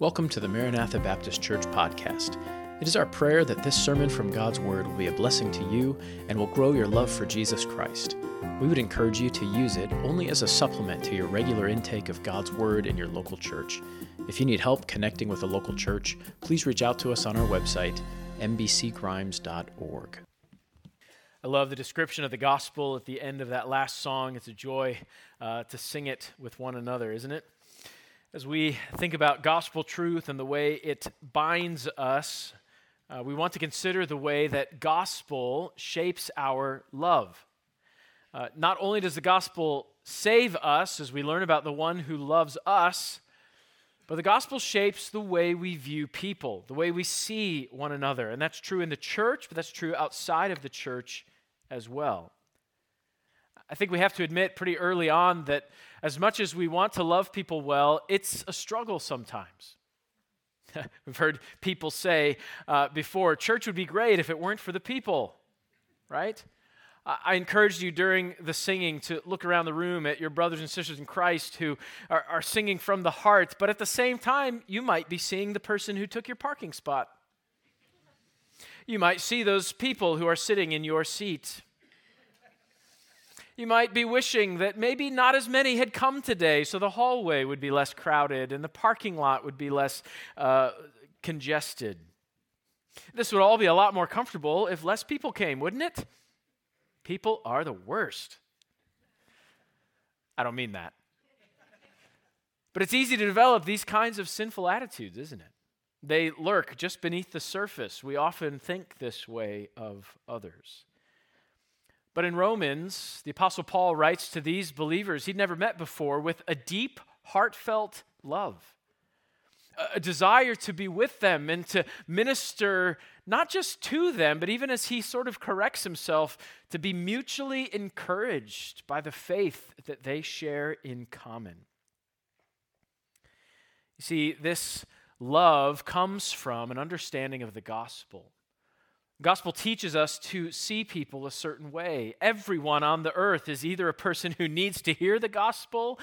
Welcome to the Maranatha Baptist Church podcast. It is our prayer that this sermon from God's Word will be a blessing to you and will grow your love for Jesus Christ. We would encourage you to use it only as a supplement to your regular intake of God's Word in your local church. If you need help connecting with a local church, please reach out to us on our website, mbcgrimes.org. I love the description of the gospel at the end of that last song. It's a joy uh, to sing it with one another, isn't it? As we think about gospel truth and the way it binds us, uh, we want to consider the way that gospel shapes our love. Uh, not only does the gospel save us as we learn about the one who loves us, but the gospel shapes the way we view people, the way we see one another. And that's true in the church, but that's true outside of the church as well. I think we have to admit pretty early on that as much as we want to love people well, it's a struggle sometimes. We've heard people say uh, before, church would be great if it weren't for the people, right? I encouraged you during the singing to look around the room at your brothers and sisters in Christ who are, are singing from the heart, but at the same time, you might be seeing the person who took your parking spot. You might see those people who are sitting in your seat. You might be wishing that maybe not as many had come today, so the hallway would be less crowded and the parking lot would be less uh, congested. This would all be a lot more comfortable if less people came, wouldn't it? People are the worst. I don't mean that. But it's easy to develop these kinds of sinful attitudes, isn't it? They lurk just beneath the surface. We often think this way of others. But in Romans, the Apostle Paul writes to these believers he'd never met before with a deep, heartfelt love, a desire to be with them and to minister not just to them, but even as he sort of corrects himself, to be mutually encouraged by the faith that they share in common. You see, this love comes from an understanding of the gospel. Gospel teaches us to see people a certain way. Everyone on the earth is either a person who needs to hear the gospel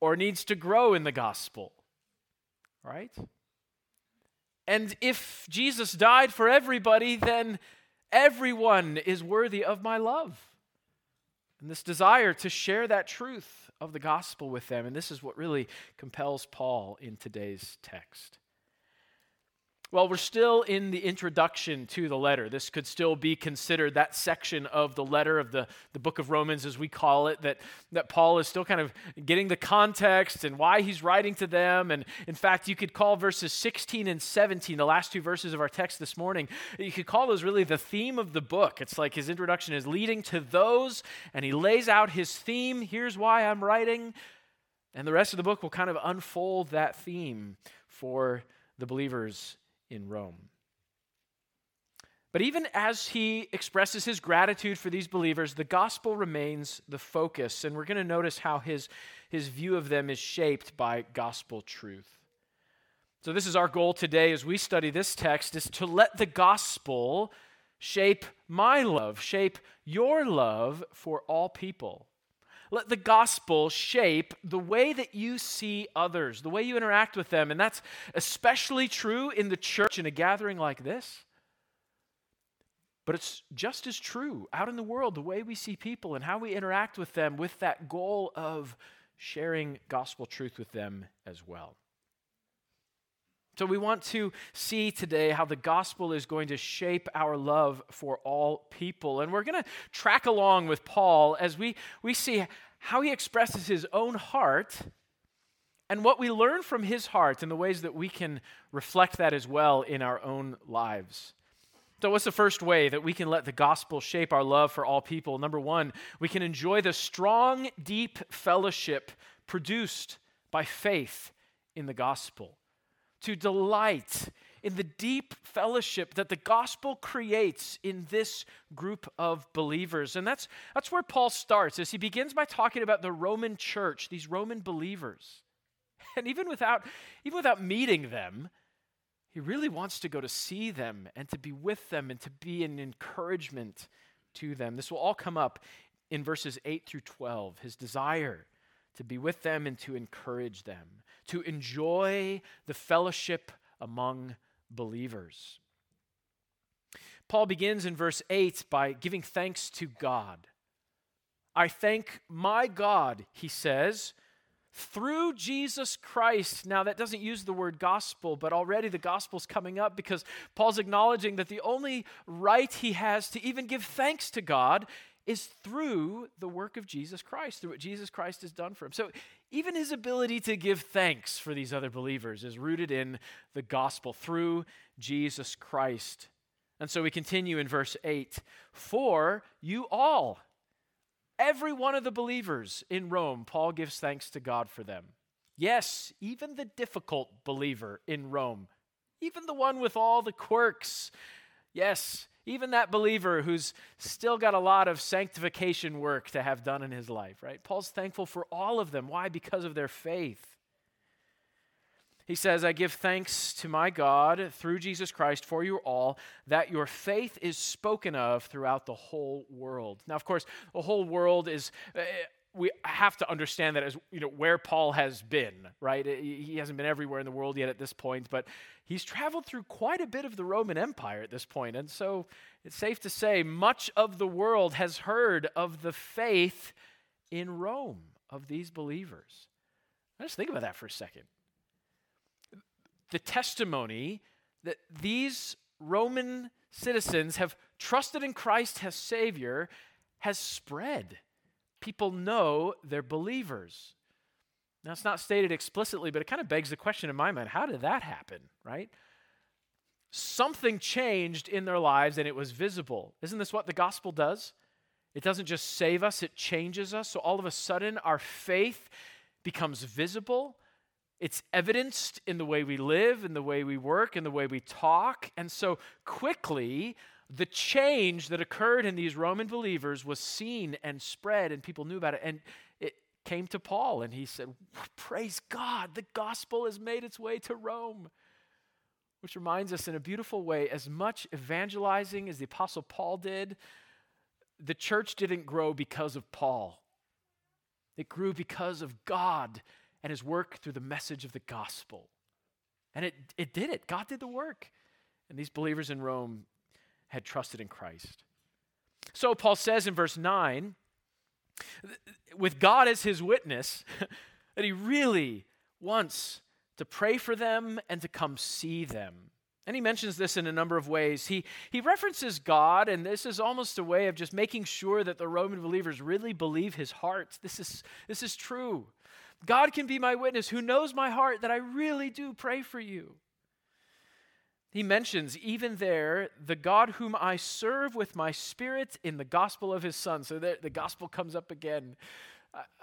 or needs to grow in the gospel. Right? And if Jesus died for everybody, then everyone is worthy of my love. And this desire to share that truth of the gospel with them. And this is what really compels Paul in today's text. Well, we're still in the introduction to the letter. This could still be considered that section of the letter of the, the book of Romans, as we call it, that, that Paul is still kind of getting the context and why he's writing to them. And in fact, you could call verses 16 and 17, the last two verses of our text this morning, you could call those really the theme of the book. It's like his introduction is leading to those, and he lays out his theme. Here's why I'm writing. And the rest of the book will kind of unfold that theme for the believers in Rome. But even as he expresses his gratitude for these believers, the gospel remains the focus. And we're going to notice how his, his view of them is shaped by gospel truth. So, this is our goal today as we study this text is to let the gospel shape my love, shape your love for all people. Let the gospel shape the way that you see others, the way you interact with them. And that's especially true in the church in a gathering like this. But it's just as true out in the world, the way we see people and how we interact with them with that goal of sharing gospel truth with them as well. So, we want to see today how the gospel is going to shape our love for all people. And we're going to track along with Paul as we, we see how he expresses his own heart and what we learn from his heart and the ways that we can reflect that as well in our own lives. So, what's the first way that we can let the gospel shape our love for all people? Number one, we can enjoy the strong, deep fellowship produced by faith in the gospel to delight in the deep fellowship that the gospel creates in this group of believers. And that's, that's where Paul starts, as he begins by talking about the Roman church, these Roman believers. And even without, even without meeting them, he really wants to go to see them and to be with them and to be an encouragement to them. This will all come up in verses 8 through 12. His desire to be with them and to encourage them, to enjoy the fellowship among believers. Paul begins in verse 8 by giving thanks to God. I thank my God, he says, through Jesus Christ. Now, that doesn't use the word gospel, but already the gospel's coming up because Paul's acknowledging that the only right he has to even give thanks to God is through the work of Jesus Christ, through what Jesus Christ has done for him. So, even his ability to give thanks for these other believers is rooted in the gospel through Jesus Christ. And so we continue in verse 8 For you all, Every one of the believers in Rome, Paul gives thanks to God for them. Yes, even the difficult believer in Rome, even the one with all the quirks. Yes, even that believer who's still got a lot of sanctification work to have done in his life, right? Paul's thankful for all of them. Why? Because of their faith. He says, I give thanks to my God through Jesus Christ for you all that your faith is spoken of throughout the whole world. Now, of course, the whole world is. Eh, We have to understand that as you know where Paul has been, right? He hasn't been everywhere in the world yet at this point, but he's traveled through quite a bit of the Roman Empire at this point, and so it's safe to say much of the world has heard of the faith in Rome of these believers. Let's think about that for a second the testimony that these Roman citizens have trusted in Christ as Savior has spread. People know they're believers. Now, it's not stated explicitly, but it kind of begs the question in my mind how did that happen, right? Something changed in their lives and it was visible. Isn't this what the gospel does? It doesn't just save us, it changes us. So all of a sudden, our faith becomes visible it's evidenced in the way we live, in the way we work, in the way we talk. And so quickly, the change that occurred in these Roman believers was seen and spread, and people knew about it. And it came to Paul, and he said, Praise God, the gospel has made its way to Rome. Which reminds us in a beautiful way as much evangelizing as the Apostle Paul did, the church didn't grow because of Paul. It grew because of God and his work through the message of the gospel. And it, it did it. God did the work. And these believers in Rome had trusted in Christ. So Paul says in verse 9, with God as his witness, that he really wants to pray for them and to come see them. And he mentions this in a number of ways. He, he references God, and this is almost a way of just making sure that the Roman believers really believe his heart. This is, this is true. God can be my witness who knows my heart that I really do pray for you. He mentions even there the God whom I serve with my spirit in the gospel of his son. So the, the gospel comes up again.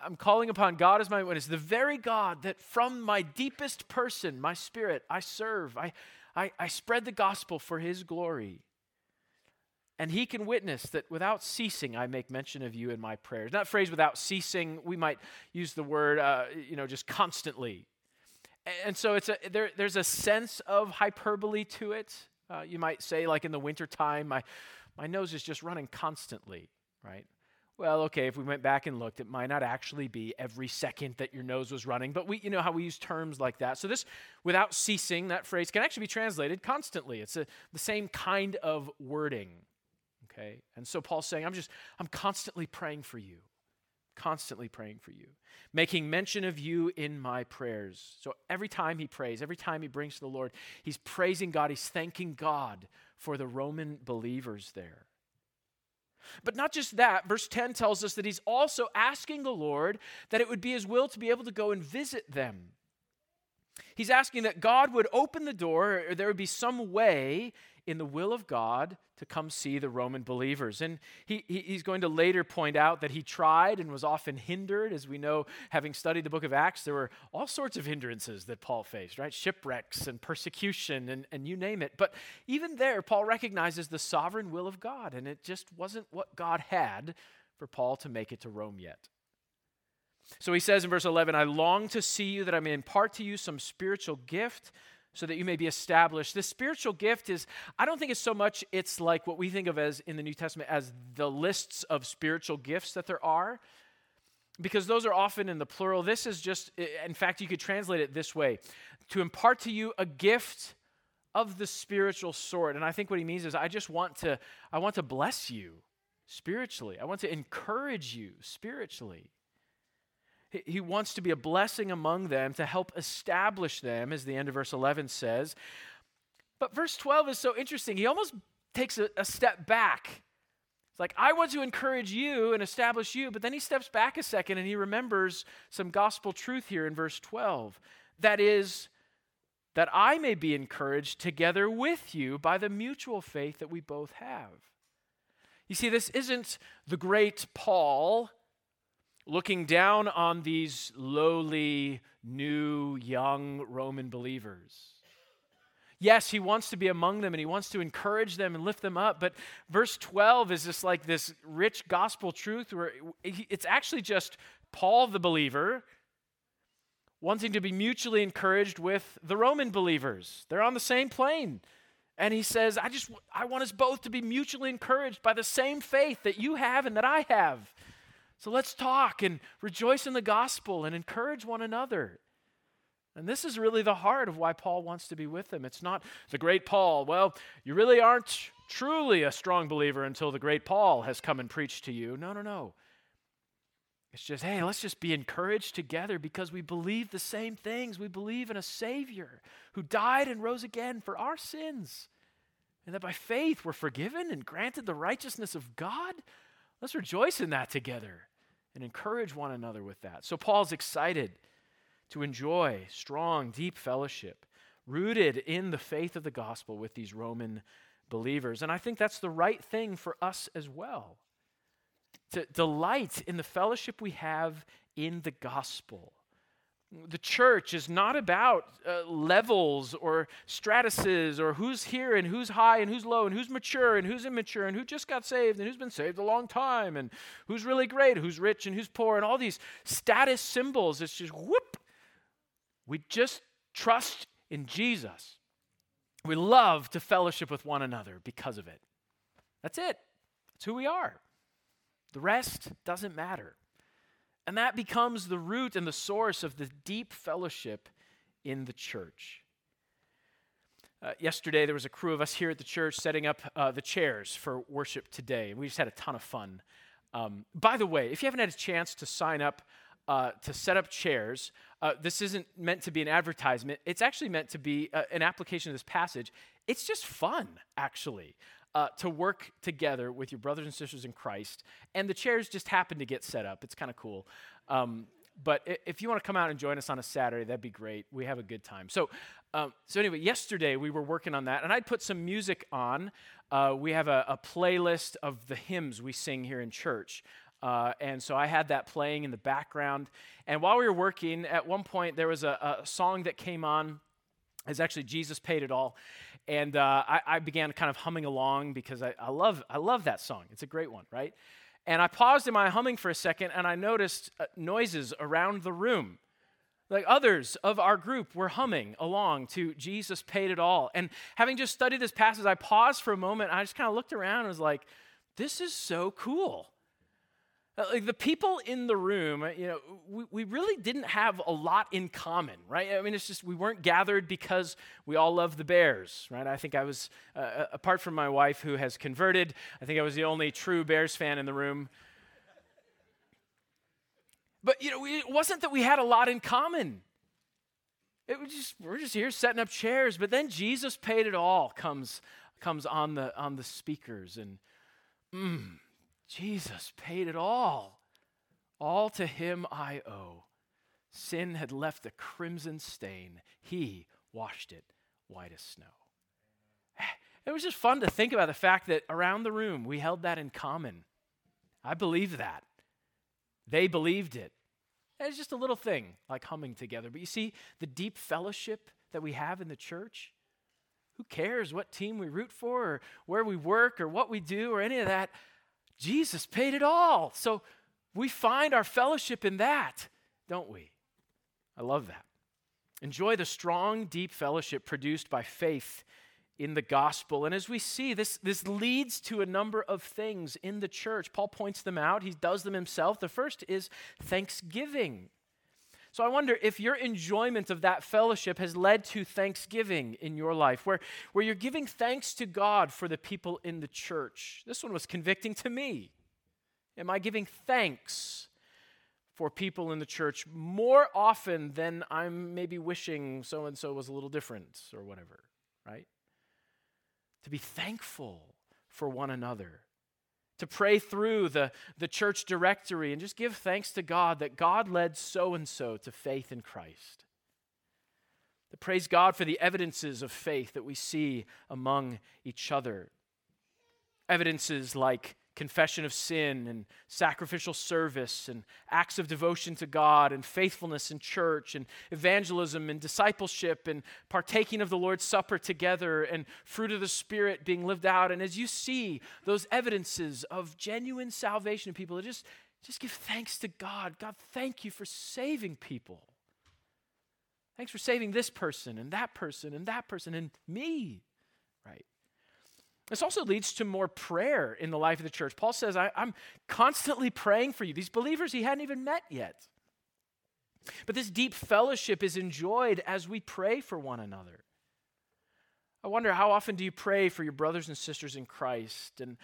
I'm calling upon God as my witness, the very God that from my deepest person, my spirit, I serve. I, I, I spread the gospel for his glory. And he can witness that without ceasing, I make mention of you in my prayers. That phrase without ceasing, we might use the word, uh, you know, just constantly. And so it's a, there, there's a sense of hyperbole to it. Uh, you might say, like in the wintertime, my, my nose is just running constantly, right? Well, okay, if we went back and looked, it might not actually be every second that your nose was running, but we, you know how we use terms like that. So this, without ceasing, that phrase can actually be translated constantly. It's a, the same kind of wording okay? And so Paul's saying, I'm just, I'm constantly praying for you, constantly praying for you, making mention of you in my prayers. So every time he prays, every time he brings to the Lord, he's praising God, he's thanking God for the Roman believers there. But not just that, verse 10 tells us that he's also asking the Lord that it would be his will to be able to go and visit them. He's asking that God would open the door, or there would be some way in the will of God to come see the Roman believers. And he, he, he's going to later point out that he tried and was often hindered. As we know, having studied the book of Acts, there were all sorts of hindrances that Paul faced, right? Shipwrecks and persecution and, and you name it. But even there, Paul recognizes the sovereign will of God, and it just wasn't what God had for Paul to make it to Rome yet. So he says in verse 11, I long to see you that I may impart to you some spiritual gift so that you may be established. This spiritual gift is, I don't think it's so much, it's like what we think of as in the New Testament as the lists of spiritual gifts that there are. because those are often in the plural. This is just, in fact, you could translate it this way to impart to you a gift of the spiritual sort. And I think what he means is I just want to, I want to bless you spiritually. I want to encourage you spiritually. He wants to be a blessing among them to help establish them, as the end of verse 11 says. But verse 12 is so interesting. He almost takes a, a step back. It's like, I want to encourage you and establish you, but then he steps back a second and he remembers some gospel truth here in verse 12. That is, that I may be encouraged together with you by the mutual faith that we both have. You see, this isn't the great Paul looking down on these lowly, new, young Roman believers. Yes, he wants to be among them and he wants to encourage them and lift them up. But verse 12 is just like this rich gospel truth where it's actually just Paul, the believer, wanting to be mutually encouraged with the Roman believers. They're on the same plane. And he says, I just I want us both to be mutually encouraged by the same faith that you have and that I have. So let's talk and rejoice in the gospel and encourage one another. And this is really the heart of why Paul wants to be with them. It's not the great Paul. Well, you really aren't truly a strong believer until the great Paul has come and preached to you. No, no, no. It's just, hey, let's just be encouraged together because we believe the same things. We believe in a Savior who died and rose again for our sins. And that by faith we're forgiven and granted the righteousness of God. Let's rejoice in that together and encourage one another with that. So Paul's excited to enjoy strong, deep fellowship rooted in the faith of the gospel with these Roman believers. And I think that's the right thing for us as well. To delight in the fellowship we have in the gospel. The church is not about uh, levels or stratuses or who's here and who's high and who's low and who's mature and who's immature and who just got saved and who's been saved a long time and who's really great, who's rich and who's poor, and all these status symbols. It's just whoop, we just trust in Jesus. We love to fellowship with one another because of it. That's it. That's who we are. The rest doesn't matter. And that becomes the root and the source of the deep fellowship in the church. Uh, yesterday, there was a crew of us here at the church setting up uh, the chairs for worship today. And we just had a ton of fun. Um, by the way, if you haven't had a chance to sign up uh, to set up chairs. Uh, this isn't meant to be an advertisement. It's actually meant to be uh, an application of this passage. It's just fun, actually, uh, to work together with your brothers and sisters in Christ. And the chairs just happen to get set up. It's kind of cool. Um, but if you want to come out and join us on a Saturday, that'd be great. We have a good time. So, um, so anyway, yesterday we were working on that, and I'd put some music on. Uh, we have a, a, playlist of the hymns we sing here in church. Uh, and so I had that playing in the background. And while we were working, at one point there was a, a song that came on. It's actually Jesus Paid It All. And uh, I, I, began kind of humming along because I, I, love, I love that song. It's a great one, right? And I paused in my humming for a second and I noticed uh, noises around the room. Like others of our group were humming along to Jesus Paid It All. And having just studied this passage, I paused for a moment. I just kind of looked around and was like, this is so cool. Uh, like the people in the room, uh, you know, we, we really didn't have a lot in common, right? I mean, it's just we weren't gathered because we all love the Bears, right? I think I was, uh, uh, apart from my wife who has converted, I think I was the only true Bears fan in the room. But, you know, it wasn't that we had a lot in common. It was just, we're just here setting up chairs. But then Jesus paid it all comes, comes on, the, on the speakers. And, mmm Jesus paid it all. All to him I owe. Sin had left a crimson stain. He washed it white as snow. It was just fun to think about the fact that around the room we held that in common. I believe that. They believed it. It's just a little thing like humming together. But you see, the deep fellowship that we have in the church, who cares what team we root for or where we work or what we do or any of that? Jesus paid it all. So we find our fellowship in that, don't we? I love that. Enjoy the strong, deep fellowship produced by faith in the gospel. And as we see, this, this leads to a number of things in the church. Paul points them out, he does them himself. The first is thanksgiving. So I wonder if your enjoyment of that fellowship has led to thanksgiving in your life, where, where you're giving thanks to God for the people in the church. This one was convicting to me. Am I giving thanks for people in the church more often than I'm maybe wishing so and so was a little different or whatever, right? To be thankful for one another to pray through the, the church directory and just give thanks to God that God led so and so to faith in Christ. To praise God for the evidences of faith that we see among each other. Evidences like confession of sin and sacrificial service and acts of devotion to God and faithfulness in church and evangelism and discipleship and partaking of the Lord's Supper together and fruit of the Spirit being lived out. And as you see those evidences of genuine salvation in people, just, just give thanks to God. God, thank you for saving people. Thanks for saving this person and that person and that person and me, right? This also leads to more prayer in the life of the church. Paul says, I, am constantly praying for you. These believers he hadn't even met yet. But this deep fellowship is enjoyed as we pray for one another. I wonder how often do you pray for your brothers and sisters in Christ? And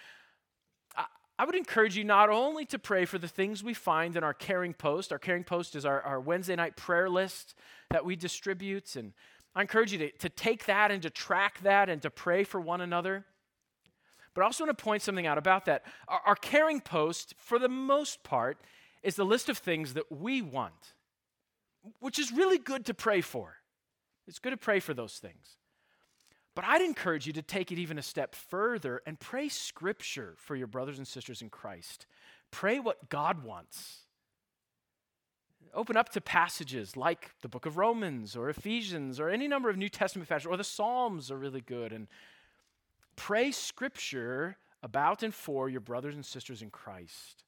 I, I would encourage you not only to pray for the things we find in our caring post. Our caring post is our, our Wednesday night prayer list that we distribute. And I encourage you to, to take that and to track that and to pray for one another. But I also want to point something out about that. Our, our caring post, for the most part, is the list of things that we want, which is really good to pray for. It's good to pray for those things. But I'd encourage you to take it even a step further and pray scripture for your brothers and sisters in Christ. Pray what God wants. Open up to passages like the book of Romans or Ephesians or any number of New Testament passages, or the Psalms are really good. And Pray scripture about and for your brothers and sisters in Christ,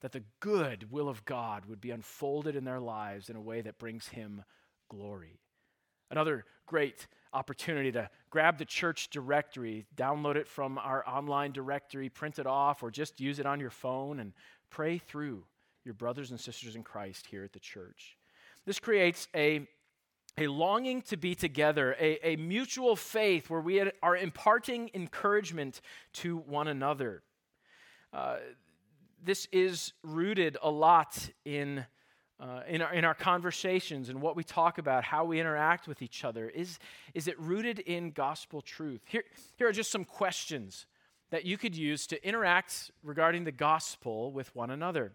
that the good will of God would be unfolded in their lives in a way that brings him glory. Another great opportunity to grab the church directory, download it from our online directory, print it off, or just use it on your phone and pray through your brothers and sisters in Christ here at the church. This creates a a longing to be together, a, a mutual faith where we are imparting encouragement to one another. Uh, this is rooted a lot in, uh, in, our, in our conversations and what we talk about, how we interact with each other. Is, is it rooted in gospel truth? Here, here are just some questions that you could use to interact regarding the gospel with one another.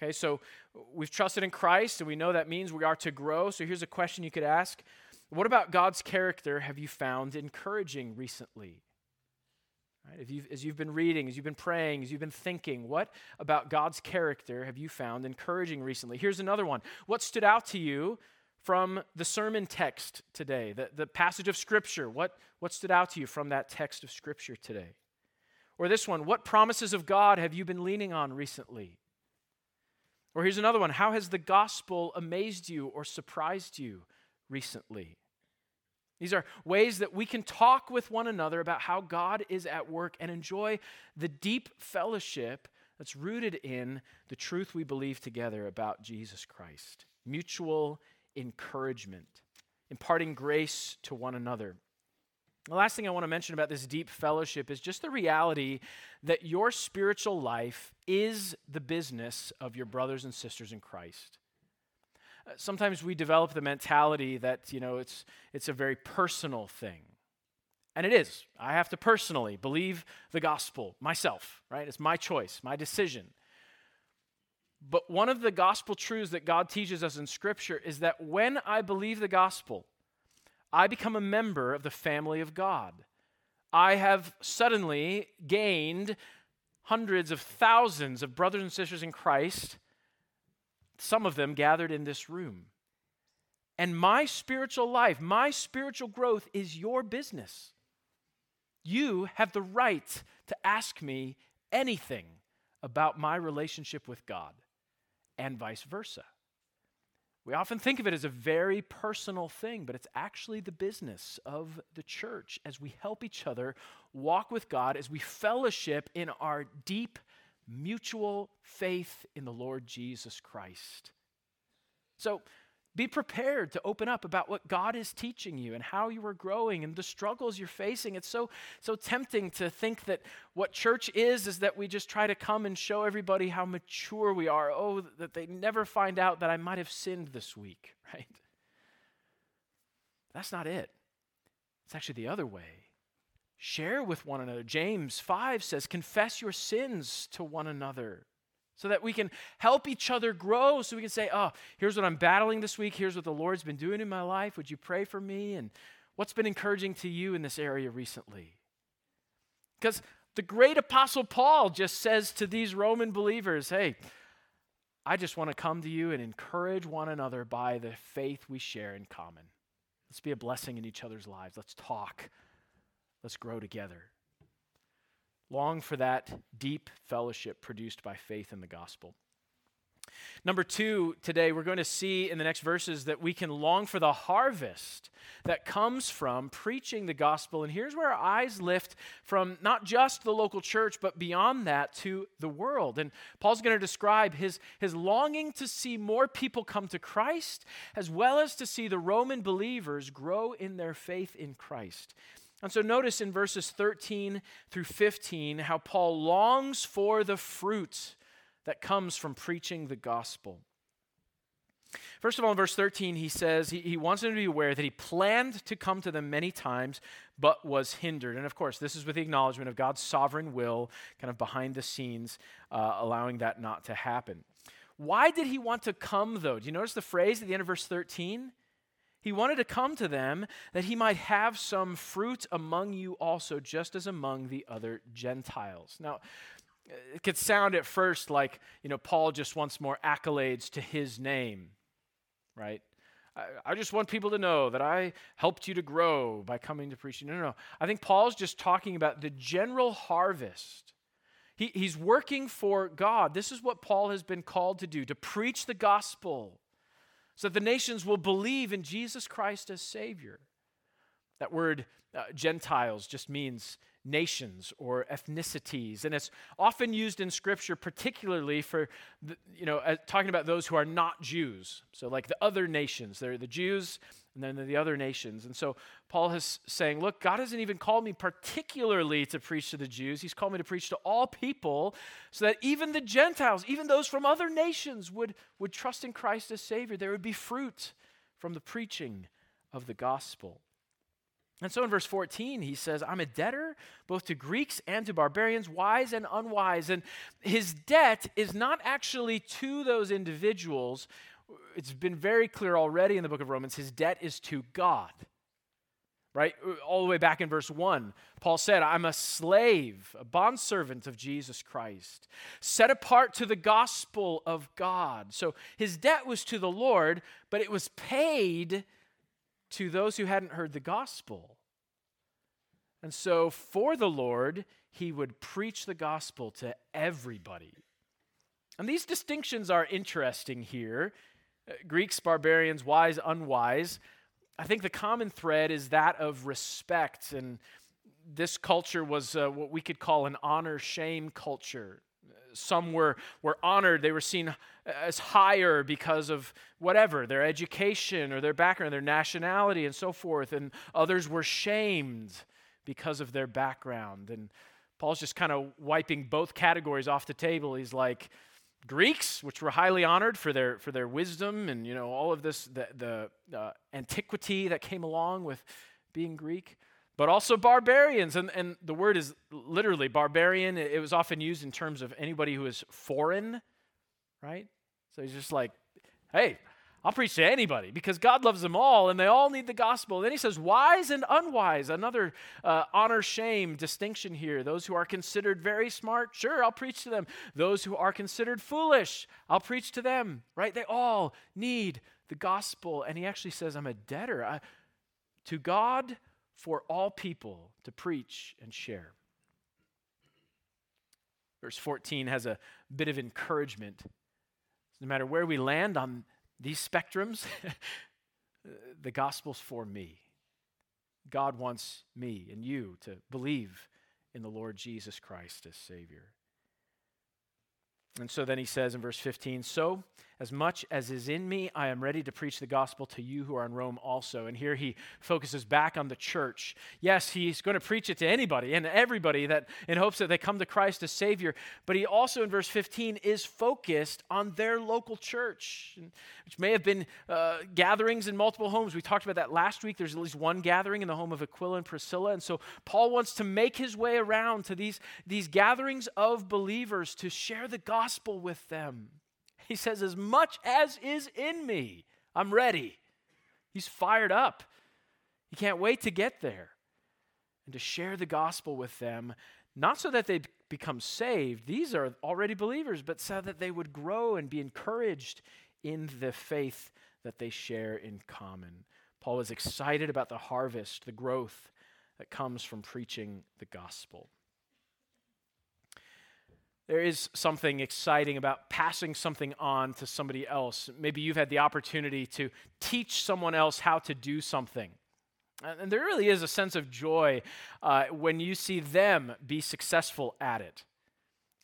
Okay, so uh, we've trusted in Christ and we know that means we are to grow. So here's a question you could ask What about God's character have you found encouraging recently? Right, if you've, as you've been reading, as you've been praying, as you've been thinking, what about God's character have you found encouraging recently? Here's another one. What stood out to you from the sermon text today, the, the passage of Scripture? What, what stood out to you from that text of Scripture today? Or this one, what promises of God have you been leaning on recently? Or here's another one How has the gospel amazed you or surprised you recently? These are ways that we can talk with one another about how God is at work and enjoy the deep fellowship that's rooted in the truth we believe together about Jesus Christ. Mutual encouragement, imparting grace to one another. The last thing I want to mention about this deep fellowship is just the reality that your spiritual life is the business of your brothers and sisters in Christ. Uh, sometimes we develop the mentality that, you know, it's, it's a very personal thing. And it is. I have to personally believe the gospel myself, right? It's my choice, my decision. But one of the gospel truths that God teaches us in Scripture is that when I believe the gospel, I become a member of the family of God. I have suddenly gained hundreds of thousands of brothers and sisters in Christ, some of them gathered in this room. And my spiritual life, my spiritual growth is your business. You have the right to ask me anything about my relationship with God, and vice versa. We often think of it as a very personal thing, but it's actually the business of the church as we help each other walk with God, as we fellowship in our deep mutual faith in the Lord Jesus Christ. So, be prepared to open up about what God is teaching you and how you are growing and the struggles you're facing. It's so so tempting to think that what church is is that we just try to come and show everybody how mature we are. Oh, that they never find out that I might have sinned this week, right? That's not it. It's actually the other way. Share with one another. James 5 says, Confess your sins to one another so that we can help each other grow. So we can say, oh, here's what I'm battling this week. Here's what the Lord's been doing in my life. Would you pray for me? And what's been encouraging to you in this area recently? Because the great apostle Paul just says to these Roman believers, hey, I just want to come to you and encourage one another by the faith we share in common. Let's be a blessing in each other's lives. Let's talk. Let's grow together. Long for that deep fellowship produced by faith in the gospel. Number two, today we're going to see in the next verses that we can long for the harvest that comes from preaching the gospel. And here's where our eyes lift from not just the local church, but beyond that to the world. And Paul's going to describe his, his longing to see more people come to Christ, as well as to see the Roman believers grow in their faith in Christ. And so notice in verses 13 through 15 how Paul longs for the fruit that comes from preaching the gospel. First of all, in verse 13, he says he, he wants them to be aware that he planned to come to them many times, but was hindered. And of course, this is with the acknowledgement of God's sovereign will, kind of behind the scenes, uh, allowing that not to happen. Why did he want to come, though? Do you notice the phrase at the end of verse 13? He wanted to come to them that he might have some fruit among you also, just as among the other Gentiles. Now, it could sound at first like, you know, Paul just wants more accolades to his name, right? I, just want people to know that I helped you to grow by coming to preaching. No, no, no. I think Paul's just talking about the general harvest. He, he's working for God. This is what Paul has been called to do to preach the gospel so that the nations will believe in Jesus Christ as Savior. That word uh, Gentiles just means nations or ethnicities, and it's often used in Scripture, particularly for the, you know uh, talking about those who are not Jews. So like the other nations, they're the Jews and then the other nations. And so Paul is saying, look, God hasn't even called me particularly to preach to the Jews. He's called me to preach to all people so that even the Gentiles, even those from other nations, would, would trust in Christ as Savior. There would be fruit from the preaching of the gospel. And so in verse 14, he says, I'm a debtor both to Greeks and to barbarians, wise and unwise. And his debt is not actually to those individuals it's been very clear already in the book of Romans his debt is to God. Right? All the way back in verse 1, Paul said, I'm a slave, a bondservant of Jesus Christ, set apart to the gospel of God. So his debt was to the Lord, but it was paid to those who hadn't heard the gospel. And so for the Lord, he would preach the gospel to everybody. And these distinctions are interesting here Greeks, barbarians, wise, unwise. I think the common thread is that of respect. And this culture was uh, what we could call an honor shame culture. Some were, were honored, they were seen as higher because of whatever, their education or their background, their nationality, and so forth. And others were shamed because of their background. And Paul's just kind of wiping both categories off the table. He's like, Greeks, which were highly honored for their, for their wisdom and you know all of this, the, the uh, antiquity that came along with being Greek, but also barbarians. And, and the word is literally barbarian. It was often used in terms of anybody who is foreign, right? So he's just like, hey, I'll preach to anybody because God loves them all and they all need the gospel. And then he says, wise and unwise, another uh, honor shame distinction here. Those who are considered very smart, sure, I'll preach to them. Those who are considered foolish, I'll preach to them, right? They all need the gospel. And he actually says, I'm a debtor I, to God for all people to preach and share. Verse 14 has a bit of encouragement. No matter where we land on these spectrums, the gospel's for me. God wants me and you to believe in the Lord Jesus Christ as Savior. And so then he says in verse 15, So as much as is in me, I am ready to preach the gospel to you who are in Rome also. And here he focuses back on the church. Yes, he's going to preach it to anybody and everybody that in hopes that they come to Christ as Savior. But he also, in verse 15, is focused on their local church, which may have been uh, gatherings in multiple homes. We talked about that last week. There's at least one gathering in the home of Aquila and Priscilla. And so Paul wants to make his way around to these, these gatherings of believers to share the gospel with them. He says, As much as is in me, I'm ready. He's fired up. He can't wait to get there and to share the gospel with them, not so that they become saved, these are already believers, but so that they would grow and be encouraged in the faith that they share in common. Paul is excited about the harvest, the growth that comes from preaching the gospel. There is something exciting about passing something on to somebody else. Maybe you've had the opportunity to teach someone else how to do something. And there really is a sense of joy uh, when you see them be successful at it,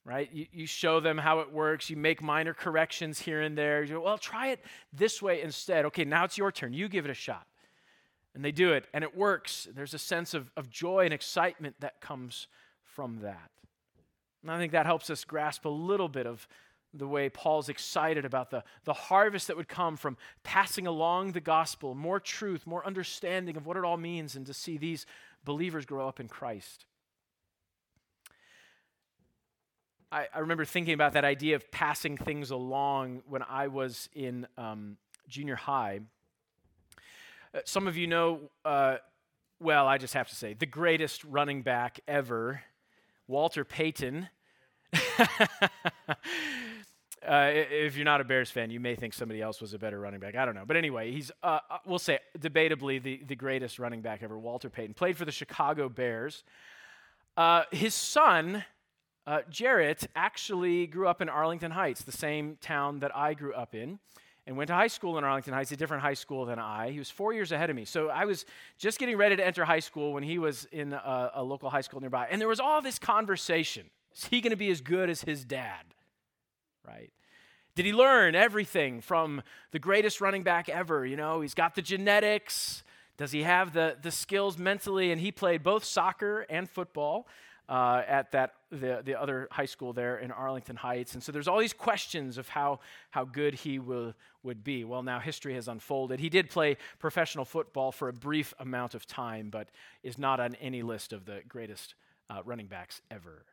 right? You, you, show them how it works, you make minor corrections here and there. You go, well, try it this way instead. Okay, now it's your turn. You give it a shot. And they do it, and it works. There's a sense of, of joy and excitement that comes from that. And I think that helps us grasp a little bit of the way Paul's excited about the, the harvest that would come from passing along the gospel, more truth, more understanding of what it all means, and to see these believers grow up in Christ. I, I remember thinking about that idea of passing things along when I was in um, junior high. Uh, some of you know, uh, well, I just have to say, the greatest running back ever Walter Payton. uh, if you're not a Bears fan, you may think somebody else was a better running back. I don't know. But anyway, he's, uh, uh, we'll say, debatably the, the greatest running back ever, Walter Payton. Played for the Chicago Bears. Uh, his son, uh, Jarrett, actually grew up in Arlington Heights, the same town that I grew up in and went to high school in Arlington Heights, a different high school than I. He was four years ahead of me. So I was just getting ready to enter high school when he was in a, a local high school nearby. And there was all this conversation. Is he going to be as good as his dad? Right? Did he learn everything from the greatest running back ever? You know, he's got the genetics. Does he have the, the skills mentally? And he played both soccer and football uh, at that the, the other high school there in Arlington Heights. And so there's all these questions of how, how good he will, would be. Well, now history has unfolded. He did play professional football for a brief amount of time, but is not on any list of the greatest uh, running backs ever.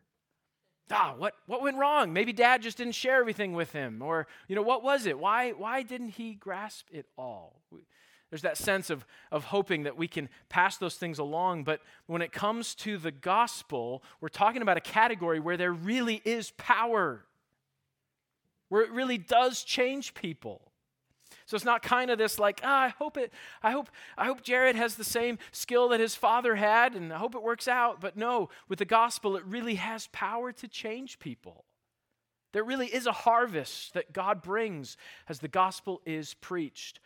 Ah, what, what went wrong? Maybe dad just didn't share everything with him. Or, you know, what was it? Why, why didn't he grasp it all? We, there's that sense of, of hoping that we can pass those things along. But when it comes to the gospel, we're talking about a category where there really is power, where it really does change people. So it's not kind of this like, ah, I hope it, I hope, I hope Jarrett has the same skill that his father had, and I hope it works out. But no, with the gospel, it really has power to change people. There really is a harvest that God brings as the gospel is preached,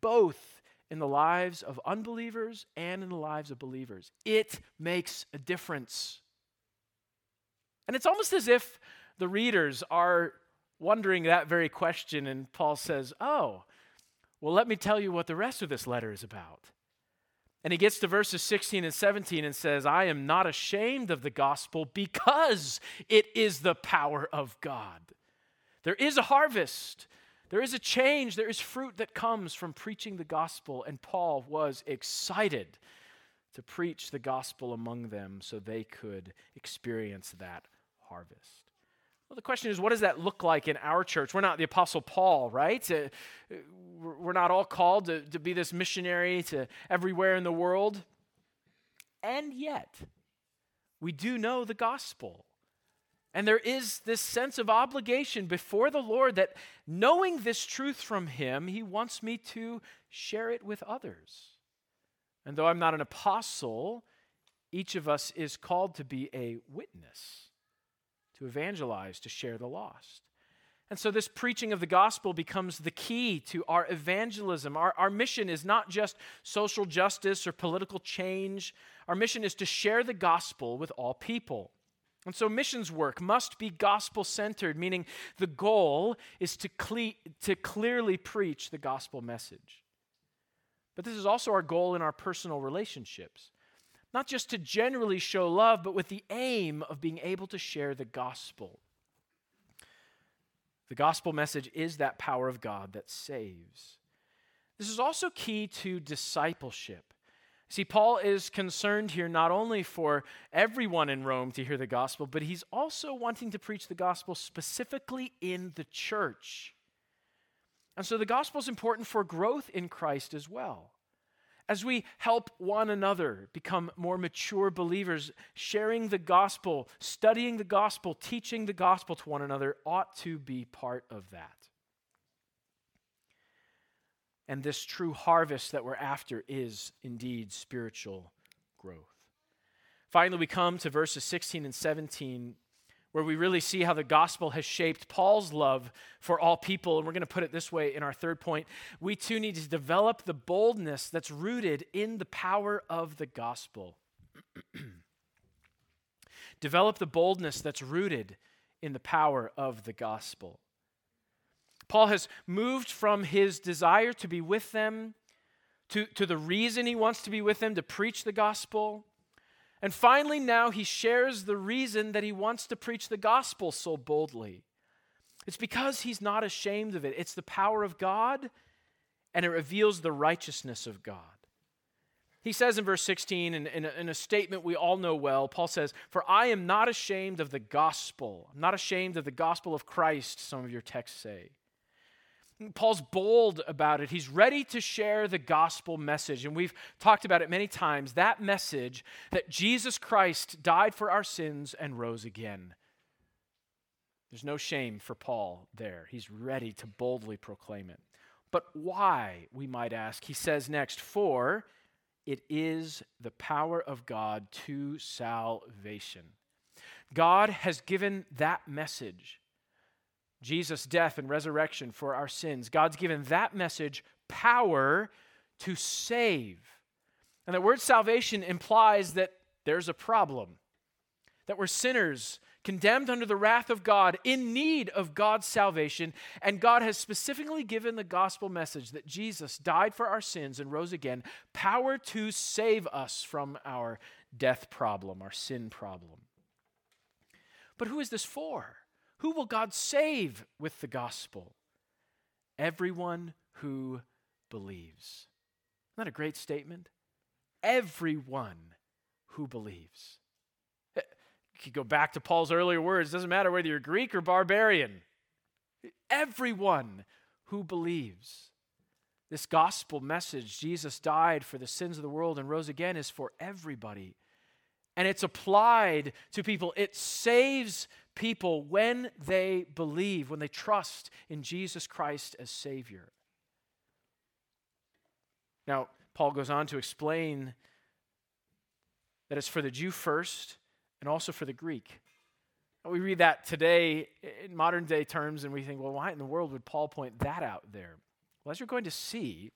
both in the lives of unbelievers and in the lives of believers. It makes a difference. And it's almost as if the readers are wondering that very question, and Paul says, Oh, well, let me tell you what the rest of this letter is about. And he gets to verses 16 and 17 and says, I am not ashamed of the gospel because it is the power of God. There is a harvest. There is a change, there is fruit that comes from preaching the gospel, and Paul was excited to preach the gospel among them so they could experience that harvest. Well, the question is, what does that look like in our church? We're not the Apostle Paul, right? Uh, we're not all called to, to be this missionary to everywhere in the world. And yet, we do know the gospel. And there is this sense of obligation before the Lord that knowing this truth from Him, He wants me to share it with others. And though I'm not an apostle, each of us is called to be a witness, to evangelize, to share the lost. And so, this preaching of the gospel becomes the key to our evangelism. Our, our mission is not just social justice or political change, our mission is to share the gospel with all people. And so, missions work must be gospel centered, meaning the goal is to, cle- to clearly preach the gospel message. But this is also our goal in our personal relationships. Not just to generally show love, but with the aim of being able to share the gospel. The gospel message is that power of God that saves. This is also key to discipleship. See, Paul is concerned here not only for everyone in Rome to hear the gospel, but he's also wanting to preach the gospel specifically in the church. And so the gospel is important for growth in Christ as well as we help one another become more mature believers, sharing the gospel, studying the gospel, teaching the gospel to one another ought to be part of that. And this true harvest that we're after is indeed spiritual growth. Finally, we come to verses 16 and 17 where we really see how the gospel has shaped Paul's love for all people. And we're going to put it this way in our third point. We too need to develop the boldness that's rooted in the power of the gospel. develop the boldness that's rooted in the power of the gospel. Paul has moved from his desire to be with them to, to the reason he wants to be with them to preach the gospel and finally, now he shares the reason that he wants to preach the gospel so boldly. It's because he's not ashamed of it. It's the power of God, and it reveals the righteousness of God. He says in verse 16, in, in, a, in, a, statement we all know well, Paul says, For I am not ashamed of the gospel. I'm not ashamed of the gospel of Christ, some of your texts say. Paul's bold about it. He's ready to share the gospel message. And we've talked about it many times that message that Jesus Christ died for our sins and rose again. There's no shame for Paul there. He's ready to boldly proclaim it. But why, we might ask? He says next, For it is the power of God to salvation. God has given that message Jesus' death and resurrection for our sins. God's given that message power to save. And the word salvation implies that there's a problem, that we're sinners condemned under the wrath of God, in need of God's salvation. And God has specifically given the gospel message that Jesus died for our sins and rose again, power to save us from our death problem, our sin problem. But who is this for? Who will God save with the gospel? Everyone who believes. Isn't that a great statement? Everyone who believes. Eh, you could go back to Paul's earlier words. It doesn't matter whether you're Greek or barbarian. Everyone who believes. This gospel message, Jesus died for the sins of the world and rose again, is for everybody. And it's applied to people. It saves people when they believe, when they trust in Jesus Christ as Savior. Now, Paul goes on to explain that it's for the Jew first and also for the Greek. We read that today in modern day terms and we think, well, why in the world would Paul point that out there? Well, as you're going to see,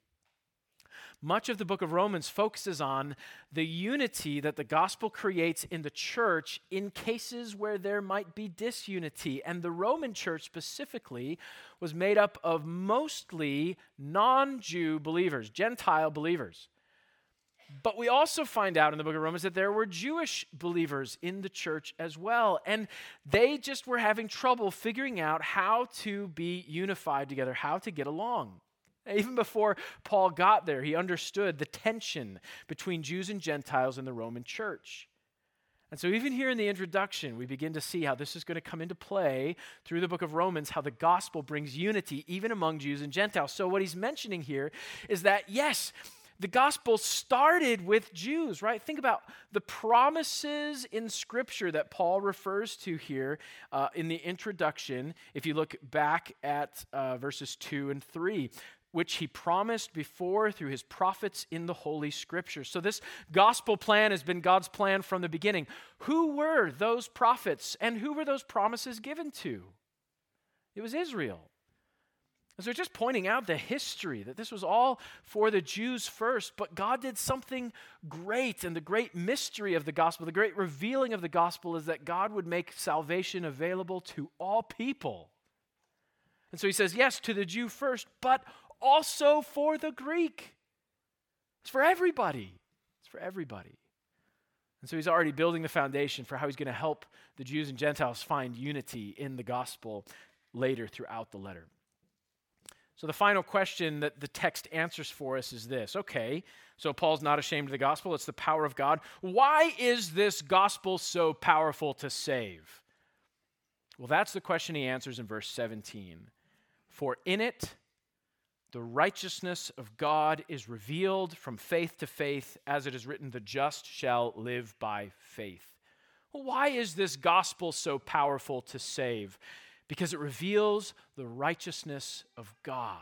much of the book of Romans focuses on the unity that the gospel creates in the church in cases where there might be disunity. And the Roman church specifically was made up of mostly non Jew believers, Gentile believers. But we also find out in the book of Romans that there were Jewish believers in the church as well. And they just were having trouble figuring out how to be unified together, how to get along. Even before Paul got there, he understood the tension between Jews and Gentiles in the Roman church. And so, even here in the introduction, we begin to see how this is going to come into play through the book of Romans, how the gospel brings unity even among Jews and Gentiles. So, what he's mentioning here is that, yes, the gospel started with Jews, right? Think about the promises in Scripture that Paul refers to here uh, in the introduction. If you look back at uh, verses 2 and 3, which he promised before through his prophets in the Holy Scriptures. So, this gospel plan has been God's plan from the beginning. Who were those prophets and who were those promises given to? it was Israel. So just pointing out the history that this was all for the Jews first, but God did something great. And the great mystery of the gospel, the great revealing of the gospel is that God would make salvation available to all people. And so he says, yes, to the Jew first, but also for the Greek. It's for everybody. It's for everybody. And so he's already building the foundation for how he's going to help the Jews and Gentiles find unity in the gospel later throughout the letter. So the final question that the text answers for us is this okay, so Paul's not ashamed of the gospel, it's the power of God. Why is this gospel so powerful to save? Well, that's the question he answers in verse 17. For in it, the righteousness of God is revealed from faith to faith, as it is written, the just shall live by faith. Well, why is this gospel so powerful to save? because it reveals the righteousness of God.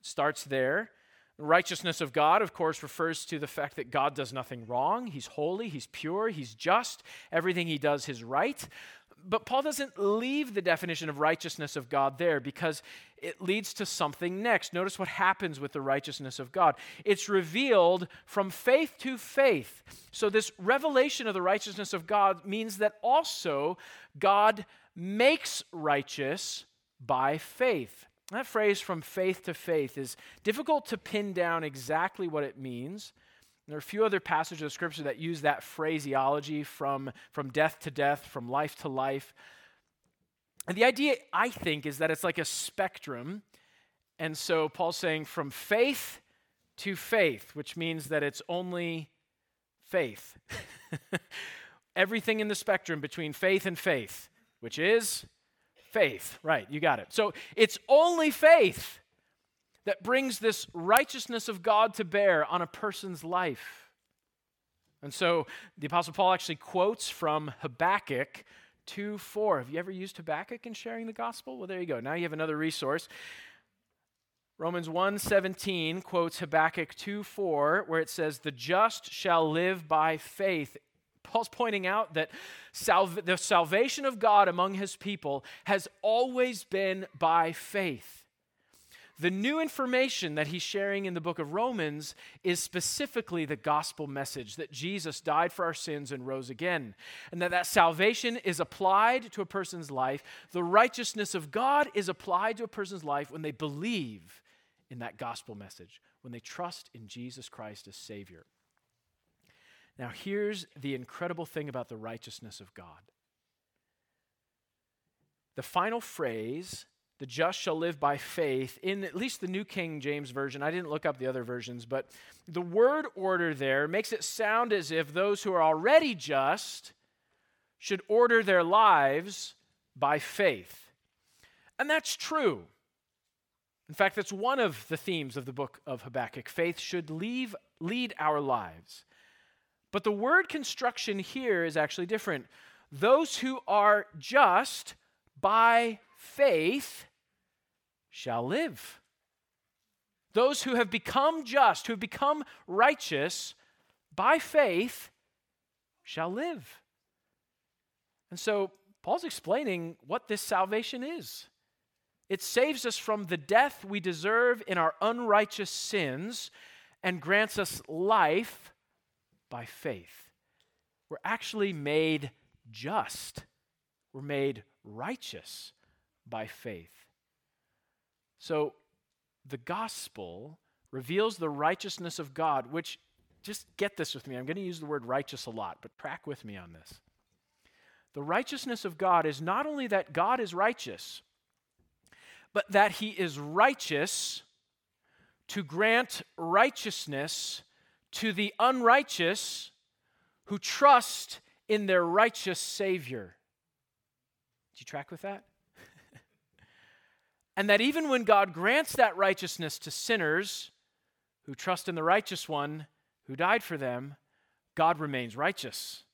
It starts there. The righteousness of God, of course, refers to the fact that God does nothing wrong. He's holy, He's pure, He's just. Everything He does is right. But Paul doesn't leave the definition of righteousness of God there because it leads to something next. Notice what happens with the righteousness of God. It's revealed from faith to faith. So, this revelation of the righteousness of God means that also God makes righteous by faith. That phrase from faith to faith is difficult to pin down exactly what it means. There are a few other passages of Scripture that use that phraseology from, from death to death, from life to life. And the idea, I think, is that it's like a spectrum. And so Paul's saying from faith to faith, which means that it's only faith. Everything in the spectrum between faith and faith which is faith. Right, you got it. So it's only faith that brings this righteousness of God to bear on a person's life. And so the Apostle Paul actually quotes from Habakkuk 2 4. Have you ever used Habakkuk in sharing the gospel? Well, there you go. Now you have another resource. Romans 1:17 quotes Habakkuk 2:4 where it says the just shall live by faith Paul's pointing out that the salvation of God among his people has always been by faith. The new information that he's sharing in the book of Romans is specifically the gospel message that Jesus died for our sins and rose again. And that that salvation is applied to a person's life. The righteousness of God is applied to a person's life when they believe in that gospel message, when they trust in Jesus Christ as Savior. Now, here's the incredible thing about the righteousness of God. The final phrase, the just shall live by faith, in at least the New King James Version, I didn't look up the other versions, but the word order there makes it sound as if those who are already just should order their lives by faith. And that's true. In fact, that's one of the themes of the book of Habakkuk. Faith should leave, lead our lives. But the word construction here is actually different. Those who are just by faith shall live. Those who have become just, who have become righteous by faith, shall live. And so Paul's explaining what this salvation is. It saves us from the death we deserve in our unrighteous sins and grants us life by faith. We're actually made just, we're made righteous by faith. So the gospel reveals the righteousness of God, which, just get this with me, I'm going to use the word righteous a lot, but track with me on this. The righteousness of God is not only that God is righteous, but that he is righteous to grant righteousness to the unrighteous who trust in their righteous Savior. Do you track with that? And that even when God grants that righteousness to sinners who trust in the righteous one who died for them, God remains righteous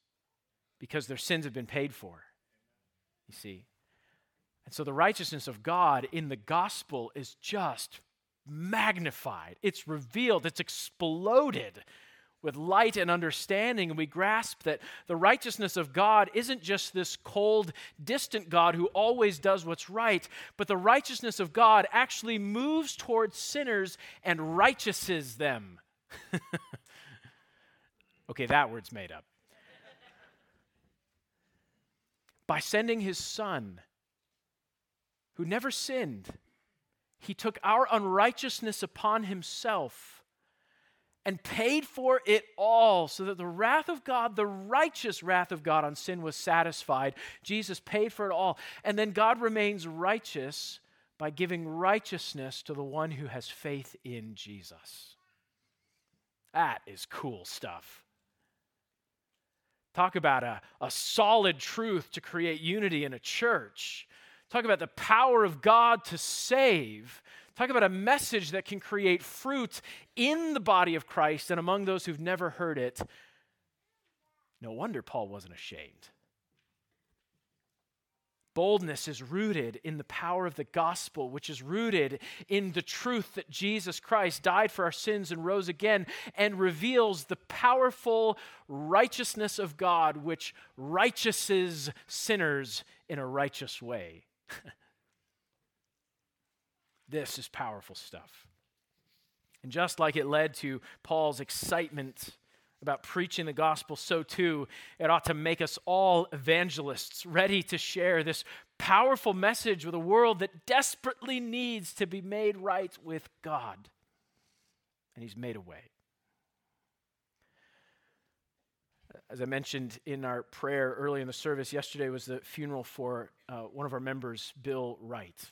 because their sins have been paid for. You see? And so the righteousness of God in the gospel is just magnified, it's revealed, it's exploded with light and understanding, and we grasp that the righteousness of God isn't just this cold, distant God who always does what's right, but the righteousness of God actually moves towards sinners and righteouses them. okay, that word's made up. By sending his son, who never sinned, he took our unrighteousness upon himself and paid for it all so that the wrath of God, the righteous wrath of God on sin was satisfied. Jesus paid for it all. And then God remains righteous by giving righteousness to the one who has faith in Jesus. That is cool stuff. Talk about a, a solid truth to create unity in a church. Talk about the power of God to save. Talk about a message that can create fruit in the body of Christ and among those who've never heard it. No wonder Paul wasn't ashamed. Boldness is rooted in the power of the gospel, which is rooted in the truth that Jesus Christ died for our sins and rose again, and reveals the powerful righteousness of God, which righteouses sinners in a righteous way. This is powerful stuff. And just like it led to Paul's excitement about preaching the gospel, so too it ought to make us all evangelists ready to share this powerful message with a world that desperately needs to be made right with God. And He's made a way. As I mentioned in our prayer early in the service, yesterday was the funeral for uh, one of our members, Bill Wright.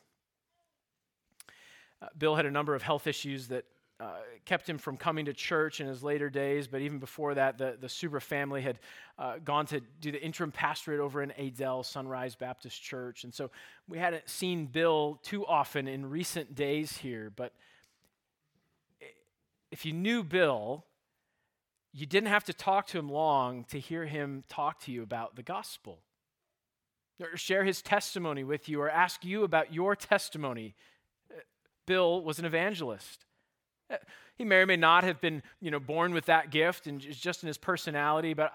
Uh, Bill had a number of health issues that uh, kept him from coming to church in his later days, but even before that, the, the Subra family had uh, gone to do the interim pastorate over in Adel, Sunrise Baptist Church. And so we hadn't seen Bill too often in recent days here, but if you knew Bill, you didn't have to talk to him long to hear him talk to you about the gospel. Or share his testimony with you, or ask you about your testimony Bill was an evangelist. Uh, he may or may not have been, you know, born with that gift and just in his personality, but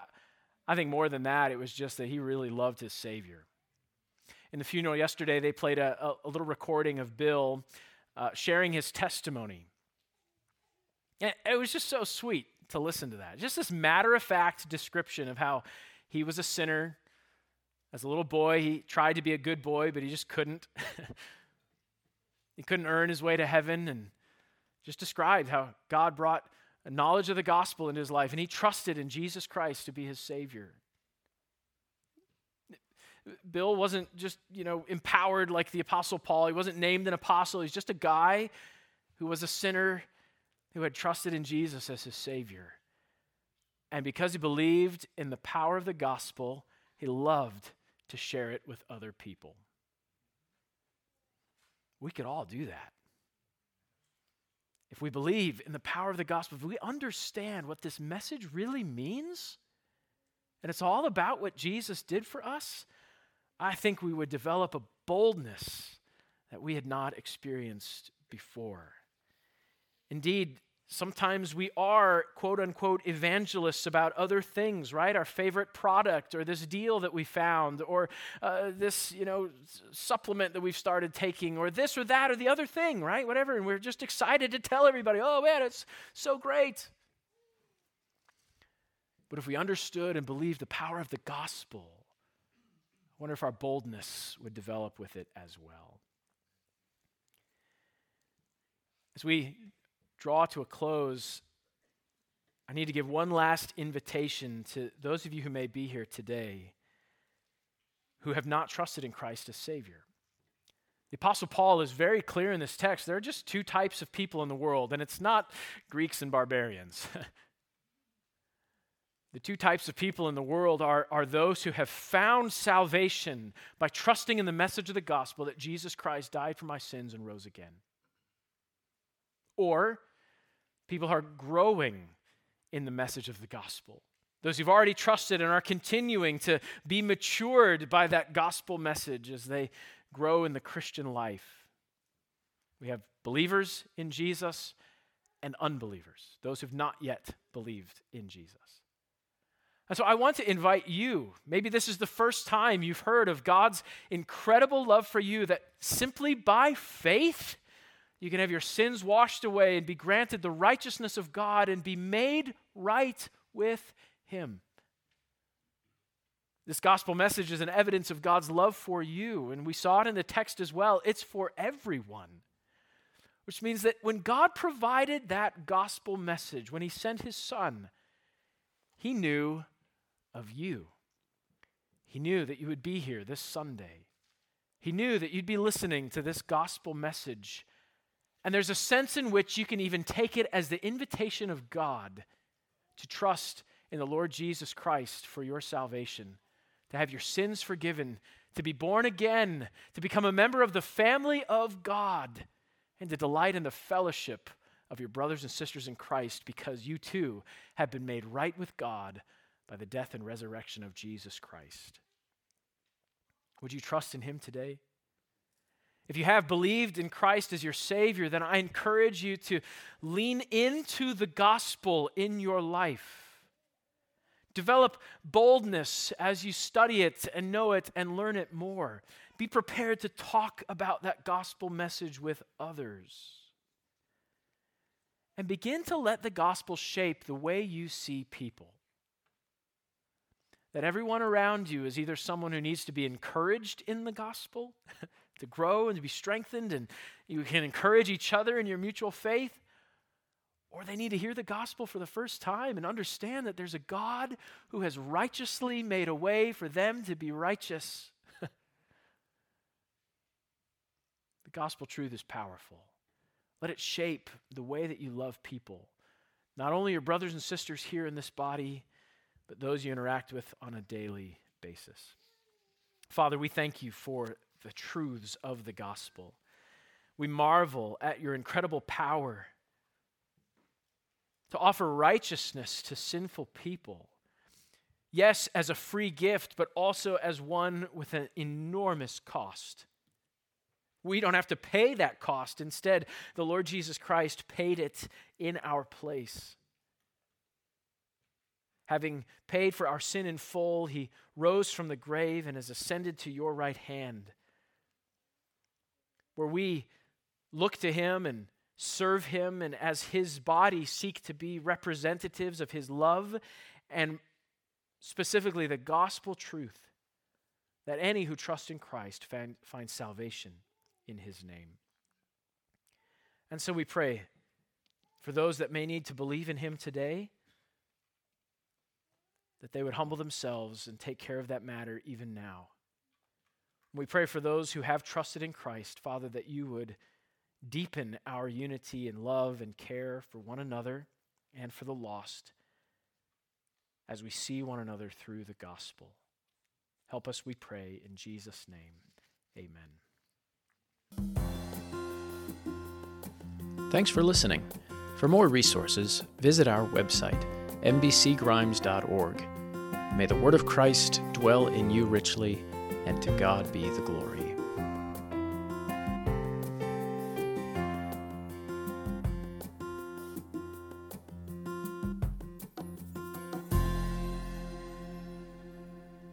I think more than that, it was just that he really loved his Savior. In the funeral yesterday, they played a, a, a little recording of Bill uh, sharing his testimony. And it was just so sweet to listen to that. Just this matter of fact description of how he was a sinner. As a little boy, he tried to be a good boy, but he just couldn't. He couldn't earn his way to heaven and just described how God brought a knowledge of the gospel into his life and he trusted in Jesus Christ to be his Savior. Bill wasn't just, you know, empowered like the Apostle Paul. He wasn't named an apostle. He's just a guy who was a sinner who had trusted in Jesus as his Savior. And because he believed in the power of the gospel, he loved to share it with other people. We could all do that. If we believe in the power of the gospel, if we understand what this message really means, and it's all about what Jesus did for us, I think we would develop a boldness that we had not experienced before. Indeed, Sometimes we are, quote unquote, evangelists about other things, right? Our favorite product or this deal that we found or uh, this, you know, supplement that we've started taking or this or that or the other thing, right? Whatever. And we're just excited to tell everybody, oh man, it's so great. But if we understood and believed the power of the gospel, I wonder if our boldness would develop with it as well. As we draw to a close, I need to give one last invitation to those of you who may be here today who have not trusted in Christ as Savior. The Apostle Paul is very clear in this text. There are just two types of people in the world, and it's not Greeks and barbarians. the two types of people in the world are, are those who have found salvation by trusting in the message of the gospel that Jesus Christ died for my sins and rose again. Or People are growing in the message of the gospel. Those who've already trusted and are continuing to be matured by that gospel message as they grow in the Christian life. We have believers in Jesus, and unbelievers, those who've not yet believed in Jesus. And so I want to invite you. Maybe this is the first time you've heard of God's incredible love for you that simply by faith, you can have your sins washed away and be granted the righteousness of God and be made right with Him. This gospel message is an evidence of God's love for you, and we saw it in the text as well. It's for everyone. Which means that when God provided that gospel message, when He sent His Son, He knew of you. He knew that you would be here this Sunday. He knew that you'd be listening to this gospel message. And there's a sense in which you can even take it as the invitation of God to trust in the Lord Jesus Christ for your salvation, to have your sins forgiven, to be born again, to become a member of the family of God, and to delight in the fellowship of your brothers and sisters in Christ because you too have been made right with God by the death and resurrection of Jesus Christ. Would you trust in him today? If you have believed in Christ as your Savior, then I encourage you to lean into the gospel in your life. Develop boldness as you study it and know it and learn it more. Be prepared to talk about that gospel message with others. And begin to let the gospel shape the way you see people that everyone around you is either someone who needs to be encouraged in the gospel, to grow and to be strengthened, and you can encourage each other in your mutual faith, or they need to hear the gospel for the first time and understand that there's a God who has righteously made a way for them to be righteous. the gospel truth is powerful. Let it shape the way that you love people, not only your brothers and sisters here in this body but those you interact with on a daily basis. Father, we thank you for the truths of the gospel. We marvel at your incredible power to offer righteousness to sinful people. Yes, as a free gift, but also as one with an enormous cost. We don't have to pay that cost. Instead, the Lord Jesus Christ paid it in our place. Having paid for our sin in full, he rose from the grave and has ascended to your right hand, where we look to him and serve him, and as his body seek to be representatives of his love and specifically the gospel truth that any who trust in Christ find, find salvation in his name. And so we pray for those that may need to believe in him today that they would humble themselves and take care of that matter even now. We pray for those who have trusted in Christ, Father, that you would deepen our unity and love and care for one another and for the lost as we see one another through the gospel. Help us, we pray, in Jesus' name. Amen. Thanks for listening. For more resources, visit our website, mbcgrimes.org. May the word of Christ dwell in you richly, and to God be the glory.